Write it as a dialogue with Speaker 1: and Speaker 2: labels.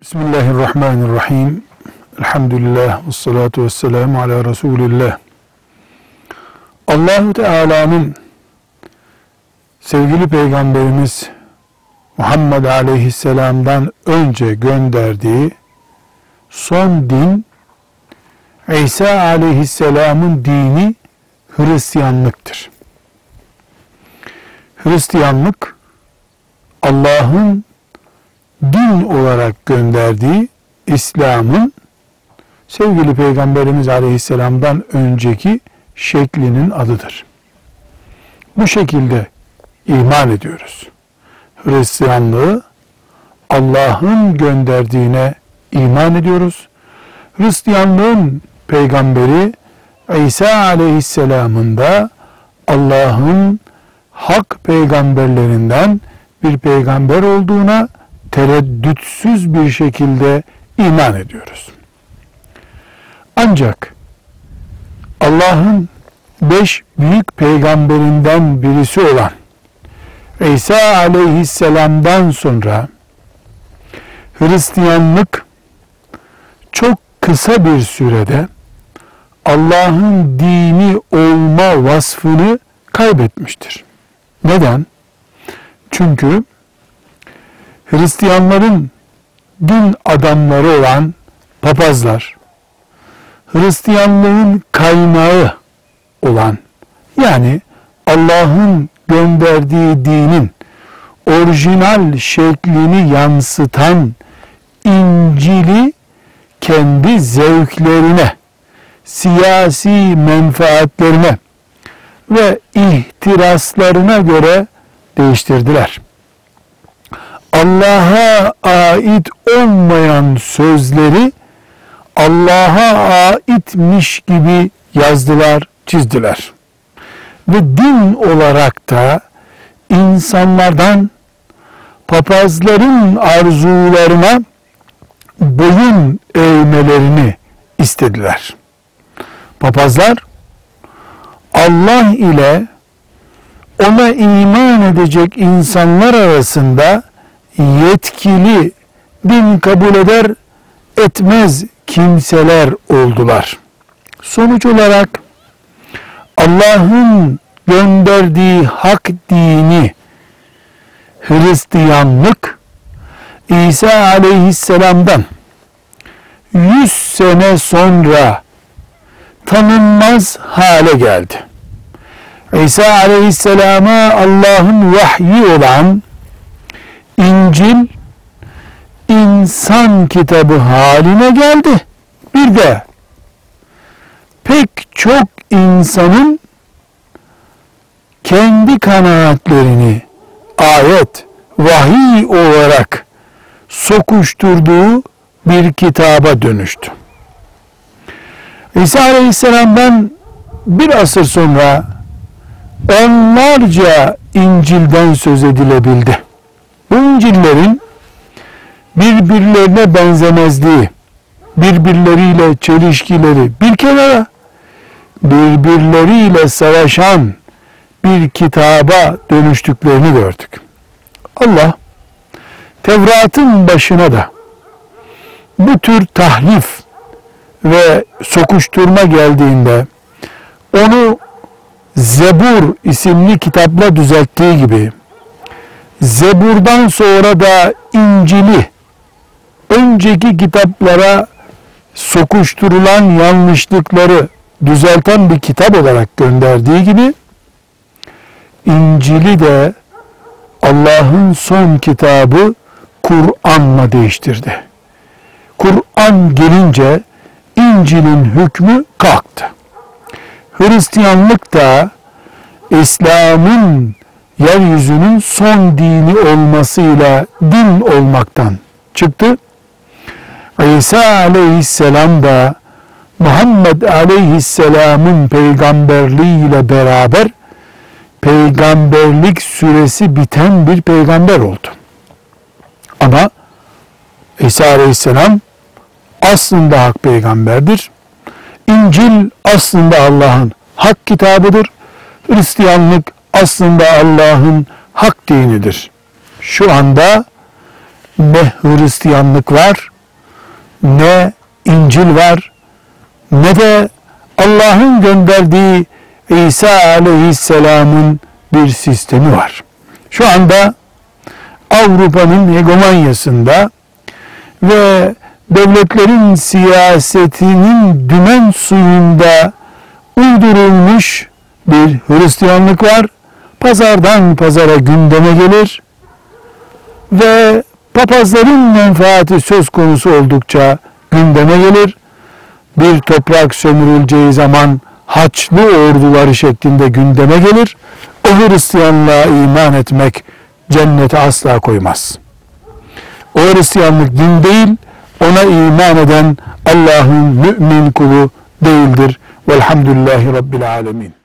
Speaker 1: Bismillahirrahmanirrahim. Elhamdülillah ve salatu ve selamu ala Resulillah. Allahu Teala'nın sevgili peygamberimiz Muhammed Aleyhisselam'dan önce gönderdiği son din İsa Aleyhisselam'ın dini Hristiyanlıktır. Hristiyanlık Allah'ın din olarak gönderdiği İslam'ın sevgili Peygamberimiz Aleyhisselam'dan önceki şeklinin adıdır. Bu şekilde iman ediyoruz. Hristiyanlığı Allah'ın gönderdiğine iman ediyoruz. Hristiyanlığın peygamberi İsa Aleyhisselam'ın da Allah'ın hak peygamberlerinden bir peygamber olduğuna tereddütsüz bir şekilde iman ediyoruz. Ancak Allah'ın beş büyük peygamberinden birisi olan İsa aleyhisselamdan sonra Hristiyanlık çok kısa bir sürede Allah'ın dini olma vasfını kaybetmiştir. Neden? Çünkü Hristiyanların din adamları olan papazlar, Hristiyanlığın kaynağı olan yani Allah'ın gönderdiği dinin orijinal şeklini yansıtan İncil'i kendi zevklerine, siyasi menfaatlerine ve ihtiraslarına göre değiştirdiler. Allah'a ait olmayan sözleri Allah'a aitmiş gibi yazdılar, çizdiler. Ve din olarak da insanlardan papazların arzularına boyun eğmelerini istediler. Papazlar Allah ile ona iman edecek insanlar arasında yetkili din kabul eder etmez kimseler oldular. Sonuç olarak Allah'ın gönderdiği hak dini Hristiyanlık İsa aleyhisselamdan 100 sene sonra tanınmaz hale geldi. İsa aleyhisselama Allah'ın vahyi olan İncil insan kitabı haline geldi. Bir de pek çok insanın kendi kanaatlerini ayet, vahiy olarak sokuşturduğu bir kitaba dönüştü. İsa Aleyhisselam'dan bir asır sonra onlarca İncil'den söz edilebildi. Bu İncil'lerin birbirlerine benzemezliği, birbirleriyle çelişkileri bir kenara, birbirleriyle savaşan bir kitaba dönüştüklerini gördük. Allah Tevrat'ın başına da bu tür tahrif ve sokuşturma geldiğinde onu Zebur isimli kitapla düzelttiği gibi Zebur'dan sonra da İncil'i önceki kitaplara sokuşturulan yanlışlıkları düzelten bir kitap olarak gönderdiği gibi İncil'i de Allah'ın son kitabı Kur'an'la değiştirdi. Kur'an gelince İncil'in hükmü kalktı. Hristiyanlık da İslam'ın yeryüzünün son dini olmasıyla din olmaktan çıktı. İsa aleyhisselam da Muhammed aleyhisselamın peygamberliğiyle beraber peygamberlik süresi biten bir peygamber oldu. Ama İsa aleyhisselam aslında hak peygamberdir. İncil aslında Allah'ın hak kitabıdır. Hristiyanlık aslında Allah'ın hak dinidir. Şu anda ne Hristiyanlık var, ne İncil var, ne de Allah'ın gönderdiği İsa aleyhisselamın bir sistemi var. Şu anda Avrupa'nın hegemonyasında ve devletlerin siyasetinin dümen suyunda uydurulmuş bir Hristiyanlık var. Pazardan pazara gündeme gelir ve papazların menfaati söz konusu oldukça gündeme gelir. Bir toprak sömürüleceği zaman haçlı orduları şeklinde gündeme gelir. O Hristiyanlığa iman etmek cennete asla koymaz. O Hristiyanlık din değil, ona iman eden Allah'ın mümin kulu değildir. Velhamdülillahi Rabbil Alemin.